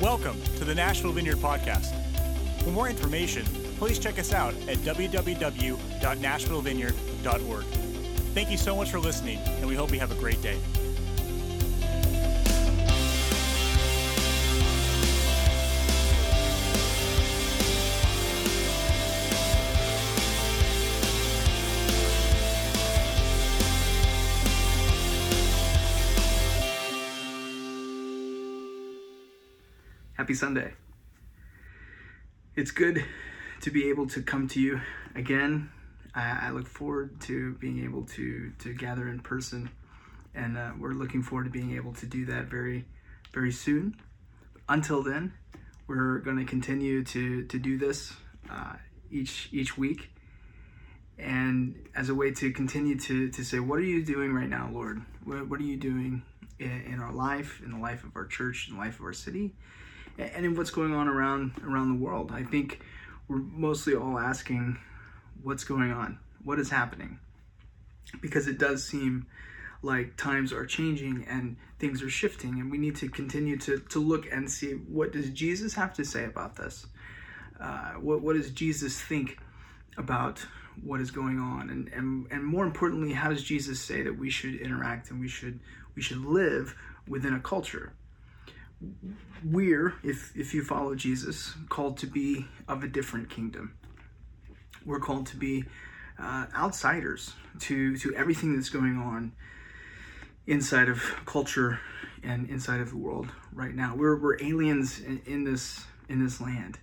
Welcome to the Nashville Vineyard Podcast. For more information, please check us out at www.nashvillevineyard.org. Thank you so much for listening, and we hope you have a great day. Happy Sunday. It's good to be able to come to you again. I, I look forward to being able to to gather in person, and uh, we're looking forward to being able to do that very, very soon. Until then, we're going to continue to to do this uh, each each week, and as a way to continue to to say, what are you doing right now, Lord? What, what are you doing in, in our life, in the life of our church, in the life of our city? And in what's going on around around the world. I think we're mostly all asking what's going on, what is happening, because it does seem like times are changing and things are shifting, and we need to continue to to look and see what does Jesus have to say about this. Uh, what what does Jesus think about what is going on, and, and and more importantly, how does Jesus say that we should interact and we should we should live within a culture? We're, if, if you follow Jesus, called to be of a different kingdom. We're called to be uh, outsiders to, to everything that's going on inside of culture and inside of the world right now. We're, we're aliens in, in this in this land.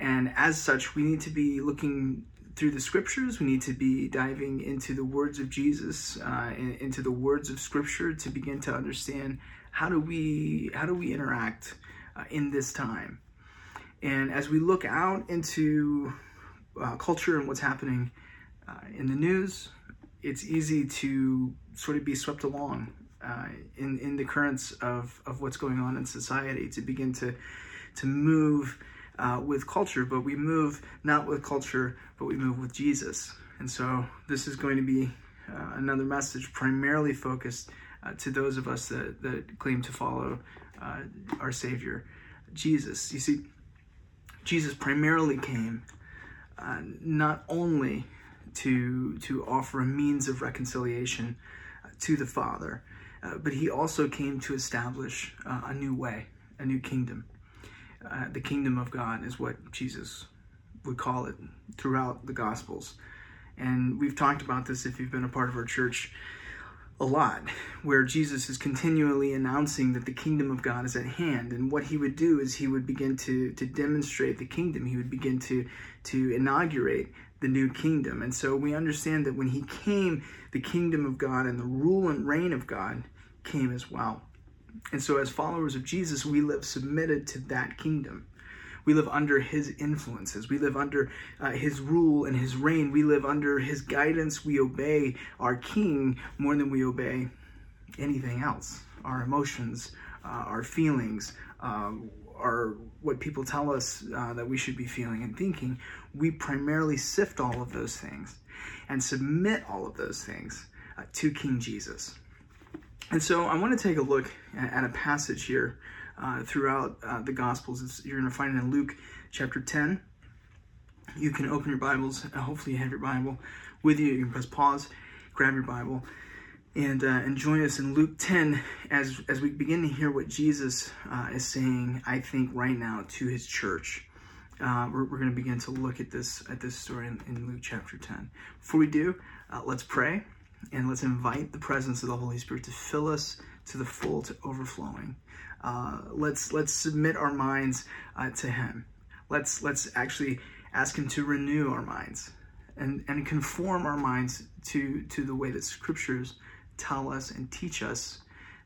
And as such, we need to be looking through the scriptures. We need to be diving into the words of Jesus, uh, into the words of Scripture to begin to understand how do we how do we interact uh, in this time? And as we look out into uh, culture and what's happening uh, in the news it's easy to sort of be swept along uh, in in the currents of of what's going on in society to begin to to move uh, with culture. But we move not with culture but we move with jesus. And so this is going to be uh, another message primarily focused to those of us that, that claim to follow uh, our Savior, Jesus. You see, Jesus primarily came uh, not only to, to offer a means of reconciliation uh, to the Father, uh, but he also came to establish uh, a new way, a new kingdom. the kingdom of God is what Jesus would call it throughout the Gospels. And we've talked about this if you've been a part of our church a lot, where Jesus is continually announcing that the kingdom of God is at hand. And what he would do is he would begin to, to demonstrate the kingdom. He would begin to, to inaugurate the new kingdom. And so we understand that when he came, the kingdom of God and the rule and reign of God came as well. And so, as followers of Jesus, we live submitted to that kingdom. We live under his influences. We live under uh, his rule and his reign. We live under his guidance. We obey our king more than we obey anything else. Our emotions, uh, our feelings, um, are what people tell us uh, that we should be feeling and thinking. We primarily sift all of those things and submit all of those things uh, to King Jesus. And so I want to take a look at a passage here uh, throughout uh, the Gospels. It's, you're going to find it in Luke chapter 10. You can open your Bibles. Uh, hopefully, you have your Bible with you. You can press pause, grab your Bible, and uh, and join us in Luke 10 as as we begin to hear what Jesus uh, is saying. I think right now to His church. Uh, we're, we're going to begin to look at this at this story in, in Luke chapter 10. Before we do, let's pray and let's invite the presence of the Holy Spirit to fill us to the full, to overflowing. Uh, let's let's submit our minds uh, to Him. Let's let's actually ask Him to renew our minds and and conform our minds to to the way that Scriptures tell us and teach us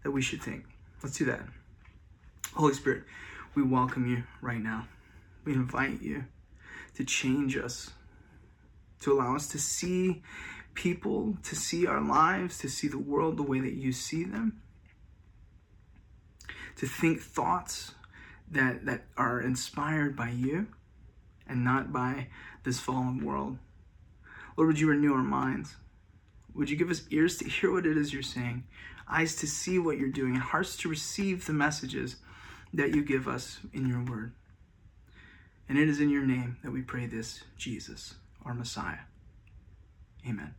that we should think. Let's do that. Holy Spirit, we welcome you right now. We invite you to change us, to allow us to see people, to see our lives, to see the world the way that you see them to think thoughts that, that are inspired by you and not by this fallen world. Lord, would you renew our minds? Would you give us ears to hear what it is you're saying, eyes to see what you're doing, and hearts to receive the messages that you give us in your word. And it is in your name that we pray this, Jesus, our Messiah. Amen.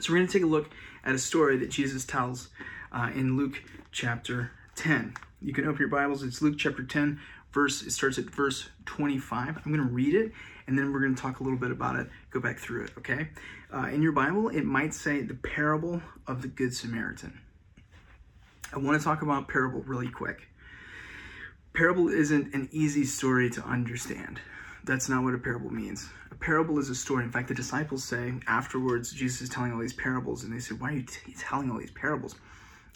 So we're going to take a look at a story that Jesus tells uh, in Luke chapter 10. You can open your Bibles. It's Luke chapter 10, verse. It starts at verse 25. I'm going to read it, and then we're going to talk a little bit about it. Go back through it. Okay. Uh, in your Bible, it might say the parable of the Good Samaritan. I want to talk about parable really quick. Parable isn't an easy story to understand. That's not what a parable means. A parable is a story. In fact, the disciples say afterwards, Jesus is telling all these parables, and they said, Why are you t- telling all these parables?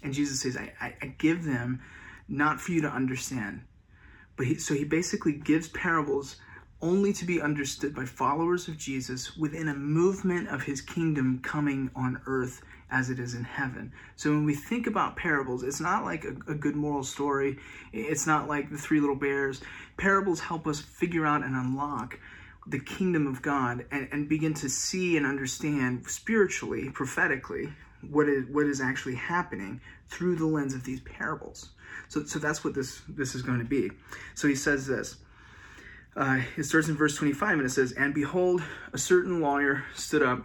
And Jesus says, I, I, I give them not for you to understand. But he, so he basically gives parables only to be understood by followers of Jesus within a movement of his kingdom coming on earth as it is in heaven. So when we think about parables, it's not like a, a, good moral story, it's not like the three little bears. Parables help us figure out and unlock the kingdom of God and, and begin to see and understand spiritually, prophetically, what is what is actually happening through the lens of these parables. So, so that's what this this is going to be. So he says this. Uh, it starts in verse 25 and it says, And behold, a certain lawyer stood up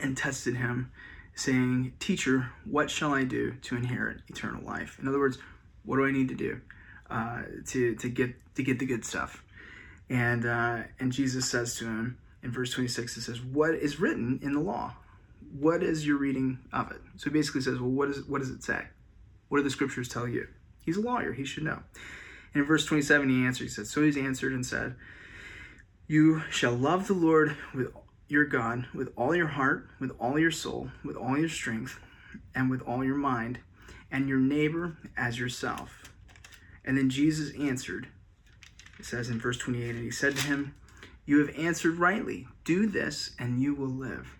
and tested him, saying, Teacher, what shall I do to inherit eternal life? In other words, what do I need to do uh, to, to, get, to get the good stuff? And, uh, and Jesus says to him in verse 26, it says, What is written in the law? What is your reading of it? So he basically says, Well, what, is, what does it say? What do the scriptures tell you? He's a lawyer, he should know. And in verse 27, he answered, he said, So he's answered and said, You shall love the Lord with your God with all your heart, with all your soul, with all your strength, and with all your mind, and your neighbor as yourself. And then Jesus answered, it says in verse 28, and he said to him, You have answered rightly. Do this, and you will live.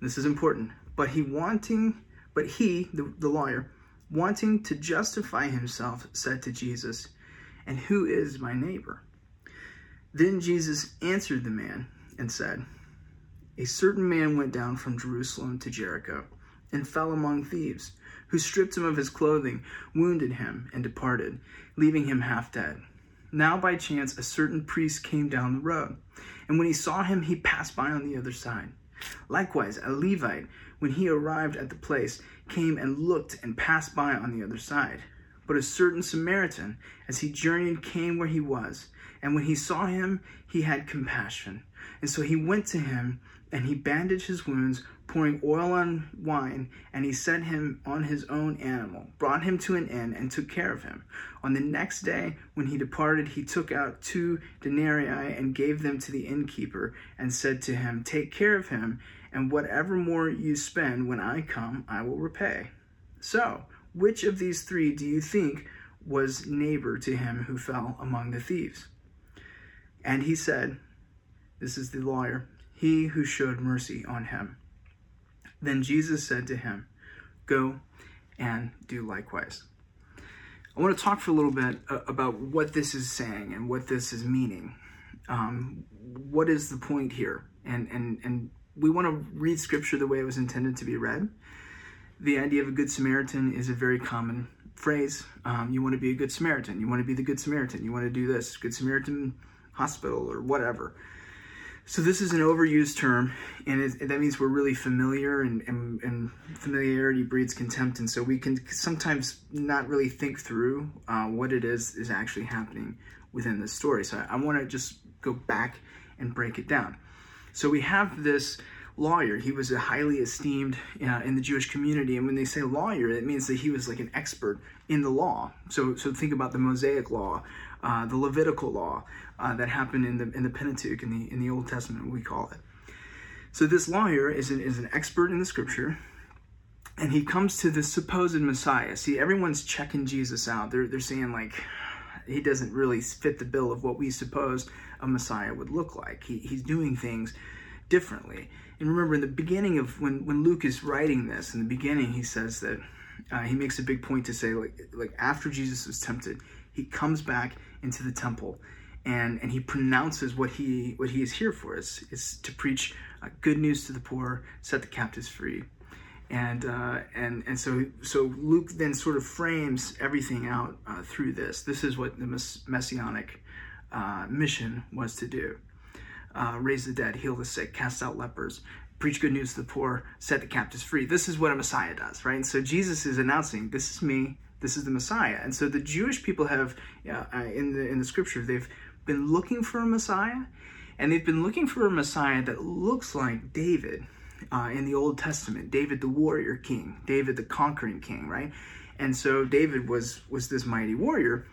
This is important. But he wanting, but he, the, the lawyer, wanting to justify himself, said to Jesus, And who is my neighbor? Then Jesus answered the man and said, A certain man went down from Jerusalem to Jericho and fell among thieves, who stripped him of his clothing, wounded him, and departed, leaving him half dead. Now by chance a certain priest came down the road, and when he saw him, he passed by on the other side. Likewise, a Levite, when he arrived at the place, came and looked and passed by on the other side. But a certain Samaritan, as he journeyed, came where he was, and when he saw him, he had compassion and so he went to him and he bandaged his wounds, pouring oil on wine, and he sent him on his own animal, brought him to an inn, and took care of him. On the next day, when he departed, he took out two denarii and gave them to the innkeeper, and said to him, Take care of him, and whatever more you spend when I come, I will repay. So, which of these three do you think was neighbor to him who fell among the thieves? And he said, this is the lawyer, he who showed mercy on him. Then Jesus said to him, Go and do likewise. I want to talk for a little bit uh, about what this is saying and what this is meaning. Um, what is the point here? And, and, and we want to read scripture the way it was intended to be read. The idea of a good Samaritan is a very common phrase. Um, you want to be a good Samaritan. You want to be the good Samaritan. You want to do this, good Samaritan hospital or whatever. So this is an overused term, and it, that means we're really familiar, and, and, and, familiarity breeds contempt, and so we can sometimes not really think through uh, what it is is actually happening within the story. So I, I want to just go back and break it down. So we have this lawyer. He was a highly esteemed uh, in the Jewish community, and when they say lawyer, it means that he was like an expert in the law. So so think about the Mosaic law, uh, the Levitical law uh, that happened in the in the Pentateuch in the in the Old Testament we call it. So this lawyer is an, is an expert in the Scripture, and he comes to this supposed Messiah. See, everyone's checking Jesus out. They're they're saying like he doesn't really fit the bill of what we suppose a Messiah would look like. He, he's doing things differently. And remember, in the beginning of when when Luke is writing this, in the beginning he says that uh, he makes a big point to say like like after Jesus was tempted, he comes back into the temple and and he pronounces what he what he is here for is is to preach uh, good news to the poor, set the captives free, and uh, and and so so Luke then sort of frames everything out uh, through this. This is what the messianic uh, mission was to do: uh, raise the dead, heal the sick, cast out lepers, preach good news to the poor, set the captives free. This is what a Messiah does, right? And so Jesus is announcing, "This is me. This is the Messiah." And so the Jewish people have uh, in the in the Scripture they've been looking for a Messiah, and they've been looking for a Messiah that looks like David uh, in the Old Testament. David, the warrior king, David, the conquering king, right? And so David was was this mighty warrior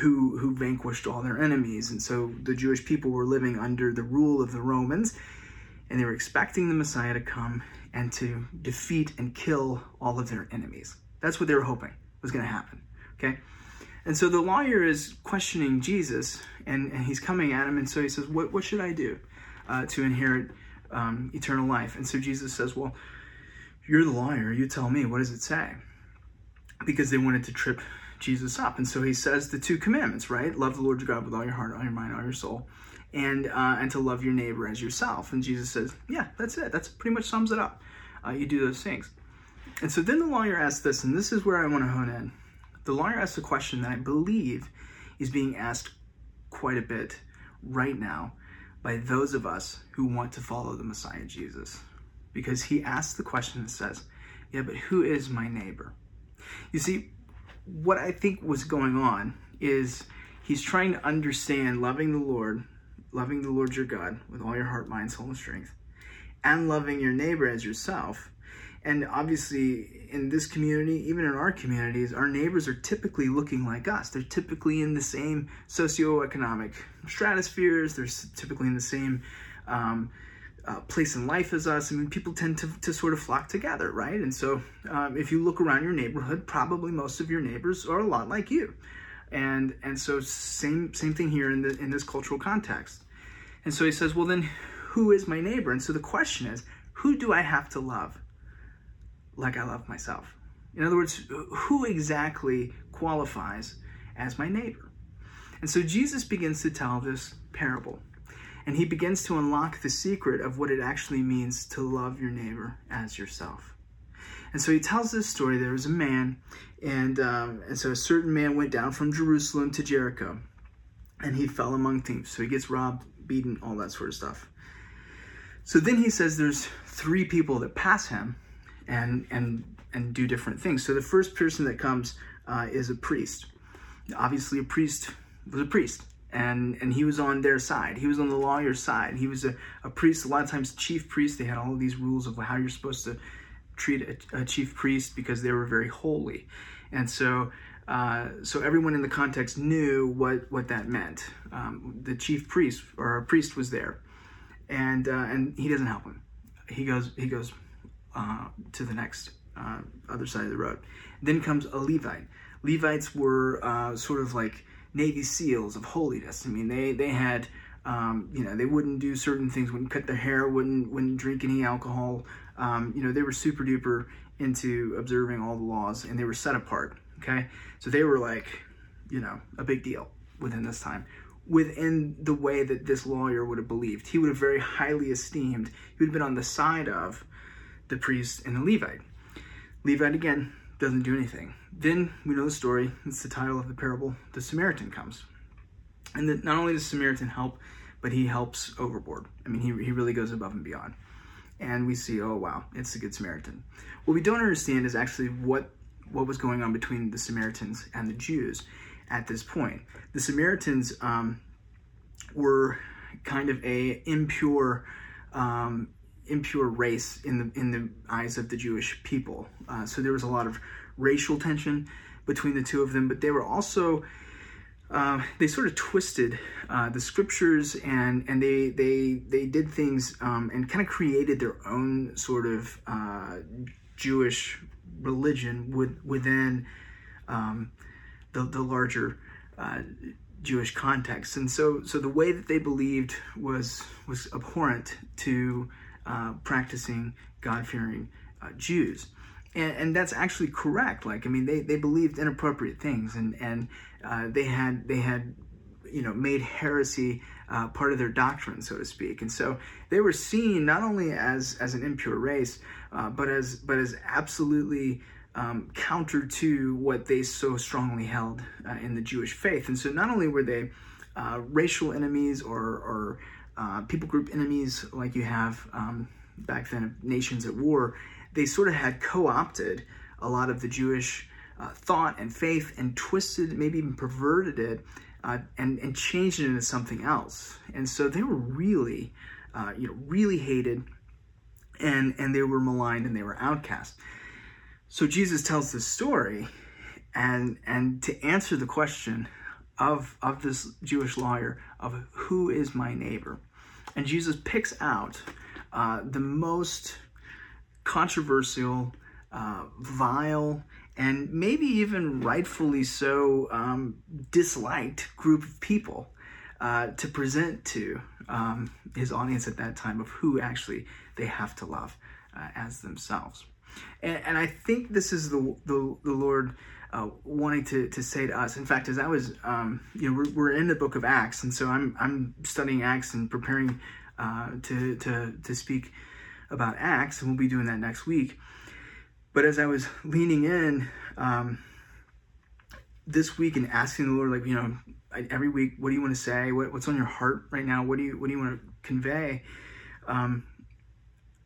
who who vanquished all their enemies. And so the Jewish people were living under the rule of the Romans, and they were expecting the Messiah to come and to defeat and kill all of their enemies. That's what they were hoping was going to happen. Okay. And so the lawyer is questioning Jesus, and, and he's coming at him, and so he says, What, what should I do uh, to inherit um, eternal life. And so Jesus says, Well, you're the lawyer. You tell me. What does it say? Because they wanted to trip Jesus up. And so he says the two commandments, right? Love the Lord your God with all your heart, all your mind, all your soul. And, uh, and to love your neighbor as yourself. And Jesus says, Yeah, that's it. That's pretty much sums it up. Uh, you do those things. And so then the lawyer asks this, and this is where I want to hone in. The lawyer asks a question that I believe is being asked quite a bit right now by those of us who want to follow the Messiah Jesus. Because he asks the question that says, Yeah, but who is my neighbor? You see, what I think was going on is he's trying to understand loving the Lord, loving the Lord your God with all your heart, mind, soul, and strength, and loving your neighbor as yourself and obviously in this community even in our communities our neighbors are typically looking like us. They're typically in the same socioeconomic stratospheres. They're typically in the same um, uh, place in life as us. I mean people tend to, to sort of flock together right? And so um, if you look around your neighborhood probably most of your neighbors are a lot like you. And and so same same thing here in the in this cultural context. And so he says well then who is my neighbor? And so the question is who do i have to love like I love myself. In other words, who exactly qualifies as my neighbor? And so Jesus begins to tell this parable. And he begins to unlock the secret of what it actually means to love your neighbor as yourself. And so he tells this story. There was a man, and, um, and so a certain man went down from Jerusalem to Jericho, and he fell among thieves. So he gets robbed, beaten, all that sort of stuff. So then he says there's three people that pass him, and and and do different things. So the first person that comes uh, is a priest. Obviously, a priest was a priest, and and he was on their side. He was on the lawyer's side. He was a, a priest. A lot of times, chief priest. They had all of these rules of how you're supposed to treat a, a chief priest because they were very holy, and so. Uh, so everyone in the context knew what, what that meant. Um, the chief priest or a priest was there, and uh, and he doesn't help him. He goes he goes uh, to the next uh, other side of the road. Then comes a Levite. Levites were uh, sort of like Navy SEALs of holiness. I mean, they they had um, you know they wouldn't do certain things, wouldn't cut their hair, wouldn't wouldn't drink any alcohol. Um, you know, they were super duper into observing all the laws, and they were set apart. Okay, so they were like, you know, a big deal within this time within the way that this lawyer would have believed. He would have very highly esteemed, he would have been on the side of the priest and the Levite. Levite again doesn't do anything. Then we know the story. It's the title of the parable. The Samaritan comes, and the, not only does Samaritan help, but he helps overboard. I mean, he he really goes above and beyond. And we see, oh wow, it's the Good Samaritan. What we don't understand is actually what what was going on between the Samaritans and the Jews at this point. The Samaritans um, were kind of a impure um, impure race in the in the eyes of the Jewish people. Uh, so there was a lot of racial tension between the two of them, but they were also uh, they sort of twisted uh, the scriptures and and they they they did things um, and kind of created their own sort of uh, Jewish religion with, within um, the the larger uh, Jewish context. And so so the way that they believed was was abhorrent to uh, practicing God fearing uh, Jews. And, and, that's actually correct. Like, I mean, they, they believed inappropriate things and, and uh, they had, they had you know made heresy uh, part of their doctrine, so to speak. And so they were seen not only as as an impure race, uh, but as but as absolutely um, counter to what they so strongly held uh, in the Jewish faith. And so not only were they uh, racial enemies or, or uh, people group enemies like you have um, back then, nations at war, they sort of had co opted a lot of the Jewish uh, thought and faith and twisted, maybe even perverted it. Uh, and, and changed it into something else, and so they were really, uh, you know, really hated, and and they were maligned and they were outcast. So Jesus tells this story, and and to answer the question of of this Jewish lawyer of who is my neighbor, and Jesus picks out uh, the most controversial, uh, vile, and maybe even rightfully so um, disliked group of people uh, to present to um, his audience at that time of who actually they have to love uh, as themselves. And, and I think this is the, the, the Lord uh, wanting to, to say to us. In fact, as I was, um, you know, we're, we're, in the book of Acts, and so I'm, I'm studying Acts and preparing uh, to, to, to speak about Acts, and we'll be doing that next week. But as I was leaning in um, this week and asking the Lord, like, you know, every week, what do you want to say? What, what's on your heart right now? What do you, what do you want to convey? Um,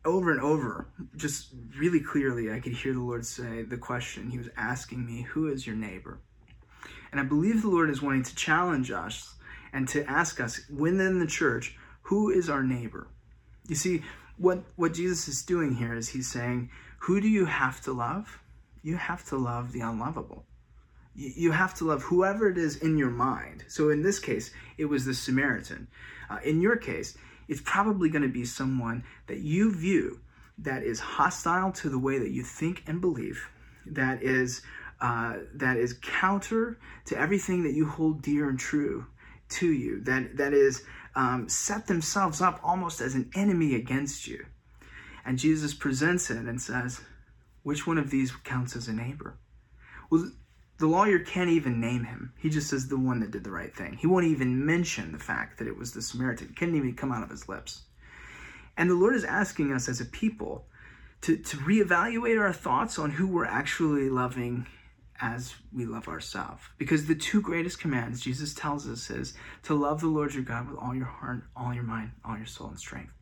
over and over, just really clearly, I could hear the Lord say the question. He was asking me, Who is your neighbor? And I believe the Lord is wanting to challenge us and to ask us within the church, Who is our neighbor? You see, what, what Jesus is doing here is he's saying, Who do you have to love? You have to love the unlovable. You have to love whoever it is in your mind. So in this case, it was the Samaritan. Uh, in your case, it's probably going to be someone that you view that is hostile to the way that you think and believe, that is uh, that is counter to everything that you hold dear and true to you, that that is um, set themselves up almost as an enemy against you. And Jesus presents it and says, which one of these counts as a neighbor? Well, the lawyer can't even name him. He just says the one that did the right thing. He won't even mention the fact that it was the Samaritan. It couldn't even come out of his lips. And the Lord is asking us as a people to, to reevaluate our thoughts on who we're actually loving as we love ourselves. Because the two greatest commands Jesus tells us is to love the Lord your God with all your heart, all your mind, all your soul and strength,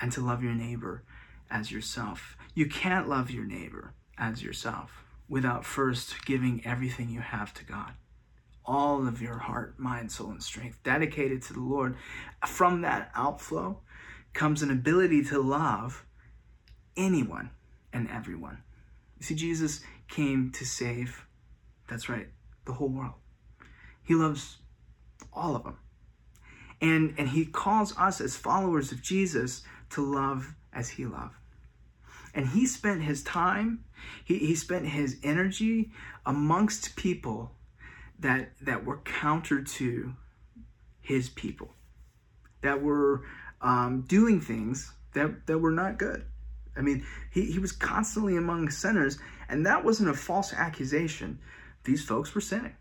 and to love your neighbor as yourself. You can't love your neighbor as yourself without first giving everything you have to God. All of your heart, mind, soul, and strength dedicated to the Lord. From that outflow comes an ability to love anyone and everyone. You see, Jesus came to save, that's right, the whole world. He loves all of them. And, and he calls us as followers of Jesus to love as he loved. And he spent his time, he, he spent his energy amongst people that that were counter to his people, that were um, doing things that, that were not good. I mean, he, he was constantly among sinners, and that wasn't a false accusation. These folks were sinning.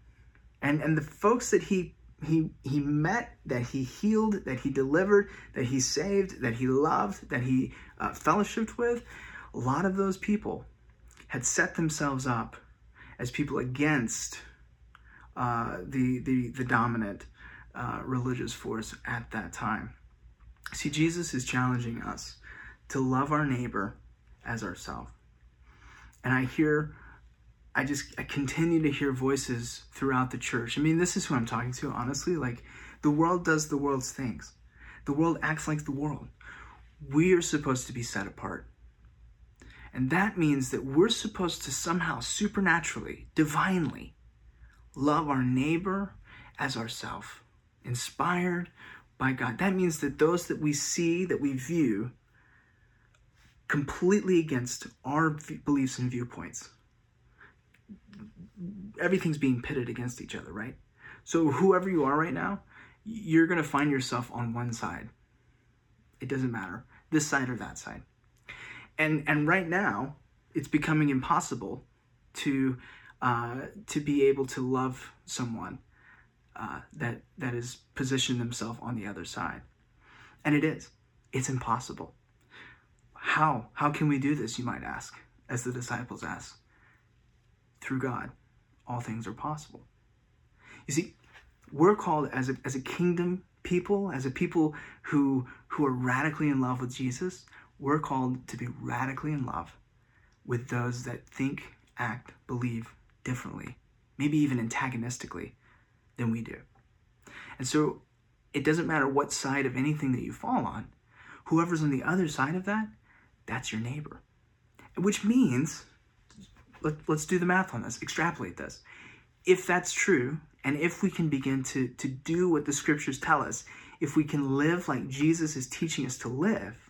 And and the folks that he he he met, that he healed, that he delivered, that he saved, that he loved, that he uh, fellowshipped with, a lot of those people had set themselves up as people against uh, the, the, the dominant uh, religious force at that time. See, Jesus is challenging us to love our neighbor as ourselves. And I hear, I just, I continue to hear voices throughout the church. I mean, this is who I'm talking to, honestly. Like, the world does the world's things, the world acts like the world. We are supposed to be set apart. And that means that we're supposed to somehow supernaturally, divinely, love our neighbor as ourself, inspired by God. That means that those that we see, that we view, completely against our beliefs and viewpoints. Everything's being pitted against each other, right? So, whoever you are right now, you're going to find yourself on one side. It doesn't matter, this side or that side and and right now it's becoming impossible to uh, to be able to love someone uh, that that is positioned themselves on the other side, and it is. It's impossible. How? How can we do this? You might ask, as the disciples ask. Through God, all things are possible. You see, we're called as a, as a kingdom people, as a people who who are radically in love with Jesus. We're called to be radically in love with those that think, act, believe differently, maybe even antagonistically than we do. And so it doesn't matter what side of anything that you fall on, whoever's on the other side of that, that's your neighbor. Which means, let, us do the math on this, extrapolate this. If that's true, and if we can begin to, to do what the scriptures tell us, if we can live like Jesus is teaching us to live,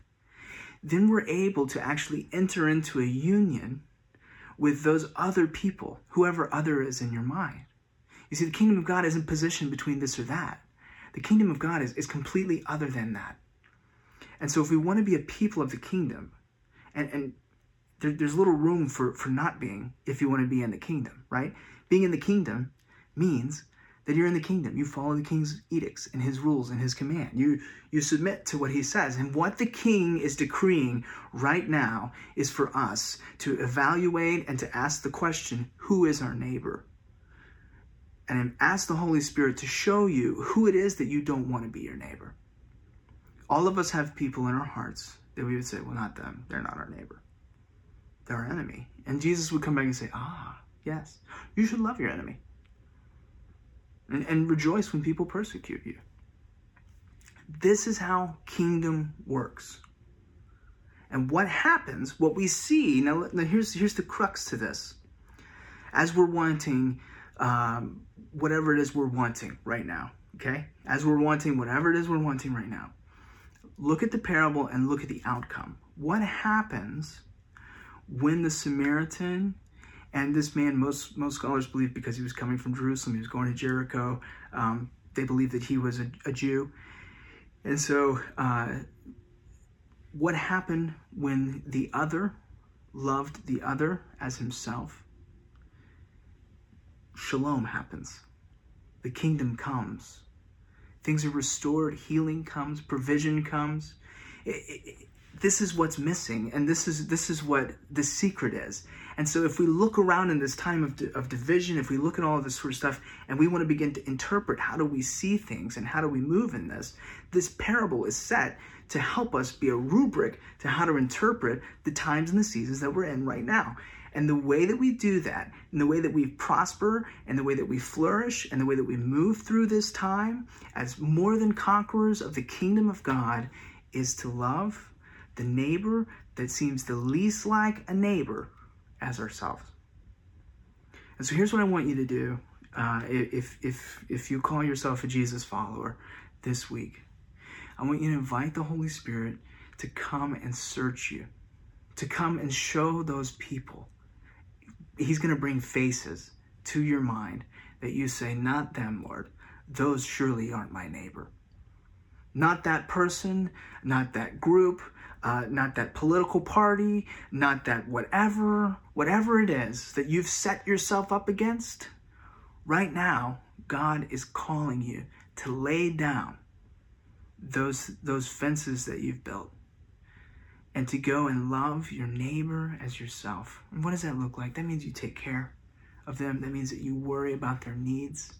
then we're able to actually enter into a union with those other people, whoever other is in your mind. You see, the kingdom of God isn't positioned between this or that. The kingdom of God is, is completely other than that. And so, if we want to be a people of the kingdom, and, and there, there's little room for, for not being if you want to be in the kingdom, right? Being in the kingdom means that you're in the kingdom. You follow the king's edicts and his rules and his command. You you submit to what he says. And what the king is decreeing right now is for us to evaluate and to ask the question, who is our neighbor? And ask the Holy Spirit to show you who it is that you don't want to be your neighbor. All of us have people in our hearts that we would say, well, not them. They're not our neighbor. They're our enemy. And Jesus would come back and say, ah, yes, you should love your enemy and, and rejoice when people persecute you. This is how kingdom works. And what happens, what we see, now, now here's, here's the crux to this. As we're wanting um, whatever it is we're wanting right now, okay? As we're wanting whatever it is we're wanting right now, look at the parable and look at the outcome. What happens when the Samaritan and this man, most most scholars believe, because he was coming from Jerusalem, he was going to Jericho. Um, they believe that he was a, a Jew, and so uh, what happened when the other loved the other as himself? Shalom happens. The kingdom comes. Things are restored. Healing comes. Provision comes. It, it, this is what's missing, and this is this is what the secret is and so, if we look around in this time of, of division, if we look at all of this sort of stuff, and we want to begin to interpret how do we see things and how do we move in this, this parable is set to help us be a rubric to how to interpret the times and the seasons that we're in right now. And the way that we do that, and the way that we prosper, and the way that we flourish, and the way that we move through this time as more than conquerors of the kingdom of God is to love the neighbor that seems the least like a neighbor as ourselves. And so here's what I want you to do uh, if, if, if you call yourself a Jesus follower this week. I want you to invite the Holy Spirit to come and search you, to come and show those people. He's going to bring faces to your mind that you say, Not them, Lord. Those surely aren't my neighbor. Not that person, not that group, uh, not that political party, not that whatever, whatever it is that you've set yourself up against, right now, God is calling you to lay down those, those fences that you've built and to go and love your neighbor as yourself. And what does that look like? That means you take care of them, that means that you worry about their needs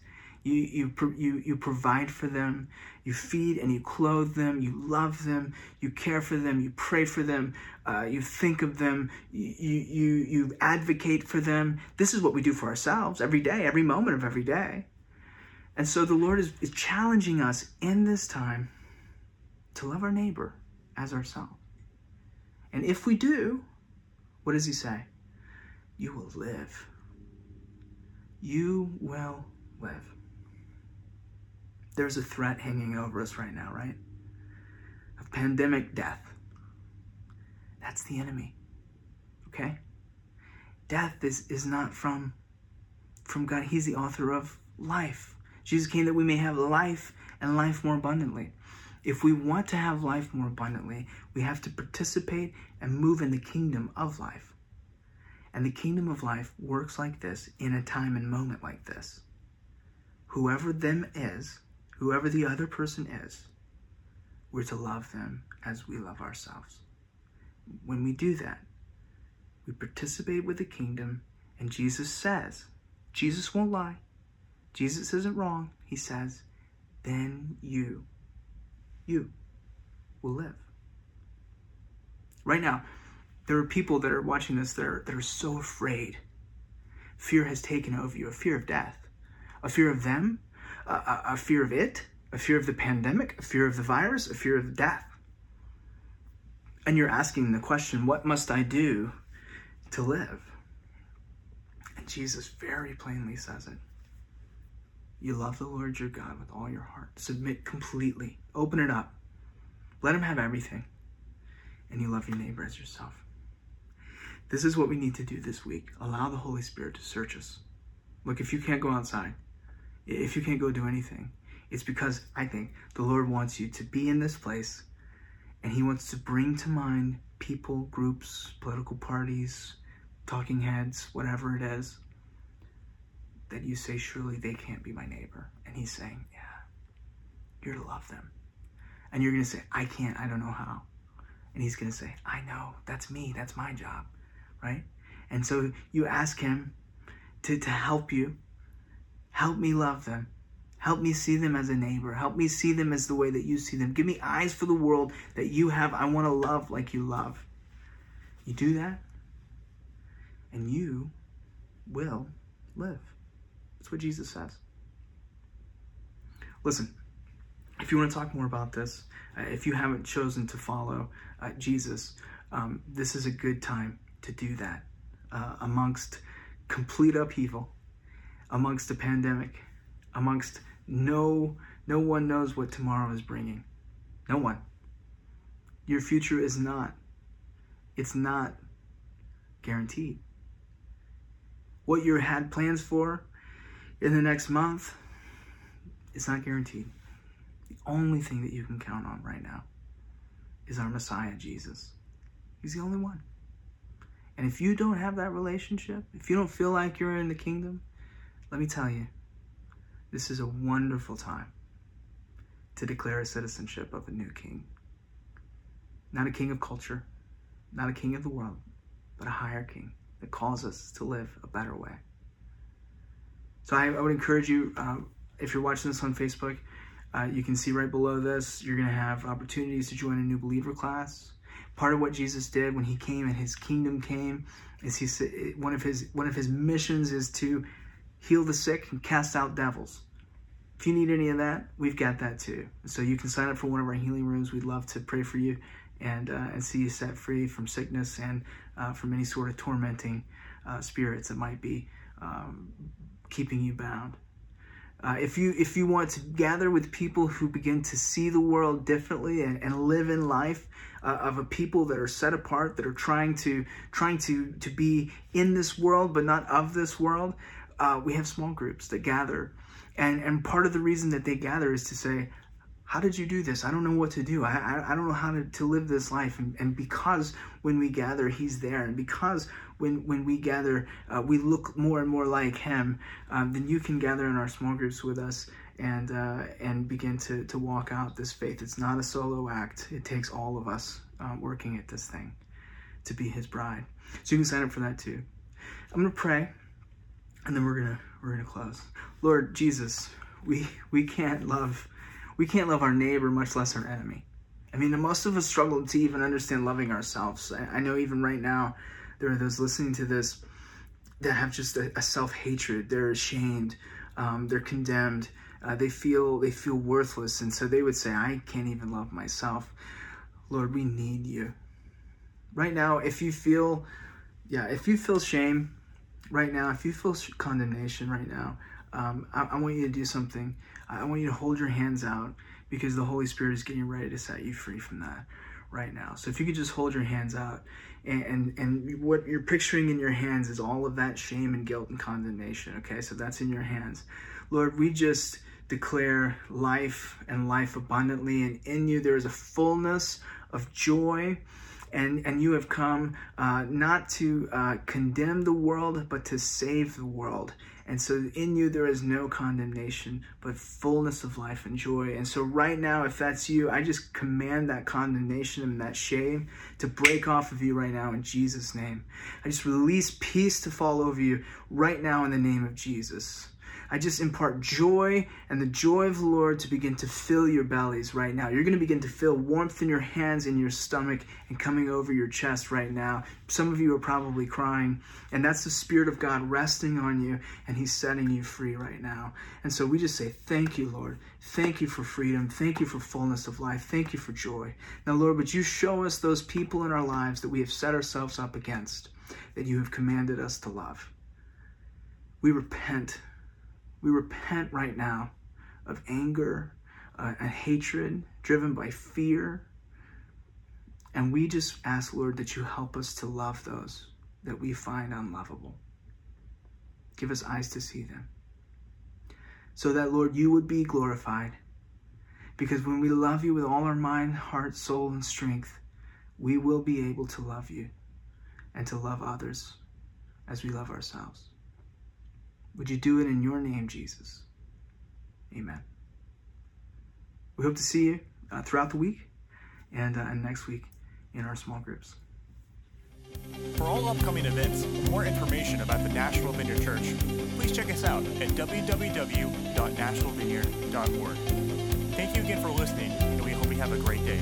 you, you, you, you provide for them, you feed and you clothe them, you love them, you care for them, you pray for them, uh, you think of them, you, you, you advocate for them. This is what we do for ourselves every day, every moment of every day. And so the Lord is, is challenging us in this time to love our neighbor as ourselves. And if we do, what does he say? You will live. You will live there's a threat hanging over us right now, right? Of pandemic death. That's the enemy. Okay? Death is, is not from, from God. He's the author of life. Jesus came that we may have life and life more abundantly. If we want to have life more abundantly, we have to participate and move in the kingdom of life. And the kingdom of life works like this in a time and moment like this. whoever them is, whoever the other person is, we're to love them as we love ourselves. When we do that, we participate with the kingdom, and Jesus says, Jesus won't lie. Jesus isn't wrong. He says, then you, you will live. Right now, there are people that are watching this that are, that are so afraid. Fear has taken over you, a fear of death, a fear of them, a, a, fear of it, a fear of the pandemic, a fear of the virus, a fear of death. And you're asking the question, what must I do to live? And Jesus very plainly says it. You love the Lord your God with all your heart. Submit completely. Open it up. Let Him have everything. And you love your neighbor as yourself. This is what we need to do this week. Allow the Holy Spirit to search us. Look, if you can't go outside, if you can't go do anything, it's because I think the Lord wants you to be in this place and He wants to bring to mind people, groups, political parties, talking heads, whatever it is, that you say, Surely they can't be my neighbor. And He's saying, Yeah, you're to love them. And you're going to say, I can't, I don't know how. And He's going to say, I know, that's me, that's my job, right? And so you ask Him to, to help you. Help me love them. Help me see them as a neighbor. Help me see them as the way that you see them. Give me eyes for the world that you have. I want to love like you love. You do that, and you will live. That's what Jesus says. Listen, if you want to talk more about this, uh, if you haven't chosen to follow uh, Jesus, um, this is a good time to do that uh, amongst complete upheaval, amongst a pandemic, amongst no no one knows what tomorrow is bringing. No one. Your future is not. It's not guaranteed. What you had plans for in the next month, it's not guaranteed. The only thing that you can count on right now is our Messiah, Jesus. He's the only one. And if you don't have that relationship, if you don't feel like you're in the kingdom, let me tell you, this is a wonderful time to declare a citizenship of a new king. Not a king of culture, not a king of the world, but a higher king that calls us to live a better way. So I, I would encourage you, uh, if you're watching this on Facebook, uh, you can see right below this, you're going to have opportunities to join a new believer class. Part of what Jesus did when he came and his kingdom came is he one of his one of his missions is to heal the sick and cast out devils. If you need any of that, we've got that too. So you can sign up for one of our healing rooms. We'd love to pray for you and uh, and see you set free from sickness and uh, from any sort of tormenting uh, spirits that might be um, keeping you bound. Uh, if you if you want to gather with people who begin to see the world differently and, and live in life uh, of a people that are set apart that are trying to trying to to be in this world but not of this world uh, we have small groups that gather and and part of the reason that they gather is to say how did you do this? I don't know what to do. I, I, I don't know how to, to live this life. And, and because when we gather, He's there. And because when, when we gather, uh, we look more and more like Him, um, then you can gather in our small groups with us and, uh, and begin to, to walk out this faith. It's not a solo act, it takes all of us uh, working at this thing to be His bride. So you can sign up for that too. I'm going to pray and then we're to we're to close. Lord Jesus, we we can't love we can't love our neighbor, much less our enemy. I mean, most of us struggle to even understand loving ourselves. I know even right now, there are those listening to this that have just a, a self hatred. They're ashamed. Um, they're condemned. Uh, they feel they feel worthless, and so they would say, "I can't even love myself." Lord, we need you. Right now, if you feel, yeah, if you feel shame, right now, if you feel condemnation right now, um, I, I want you to do something. I want you to hold your hands out because the Holy Spirit is getting ready to set you free from that right now. So if you could just hold your hands out and, and, and what you're picturing in your hands is all of that shame and guilt and condemnation. Okay, so that's in your hands. Lord, we just declare life and life abundantly, and in you there is a fullness of joy. And, and you have come uh, not to uh, condemn the world, but to save the world. And so in you there is no condemnation, but fullness of life and joy. And so right now, if that's you, I just command that condemnation and that shame to break off of you right now in Jesus' name. I just release peace to fall over you right now in the name of Jesus. I just impart joy and the joy of the Lord to begin to fill your bellies right now. You're going to begin to feel warmth in your hands, in your stomach, and coming over your chest right now. Some of you are probably crying, and that's the Spirit of God resting on you, and He's setting you free right now. And so we just say, Thank you, Lord. Thank you for freedom. Thank you for fullness of life. Thank you for joy. Now, Lord, would you show us those people in our lives that we have set ourselves up against, that you have commanded us to love? We repent we repent right now of anger uh, and hatred driven by fear. And we just ask, Lord, that you help us to love those that we find unlovable. Give us eyes to see them. So that, Lord, you would be glorified. Because when we love you with all our mind, heart, soul, and strength, we will be able to love you and to love others as we love ourselves. Would you do it in your name, Jesus? Amen. We hope to see you uh, throughout the week and, uh, and next week in our small groups. For all upcoming events or more information about the Nashville Vineyard Church, please check us out at www.nashvillevineyard.org. Thank you again for listening, and we hope you have a great day.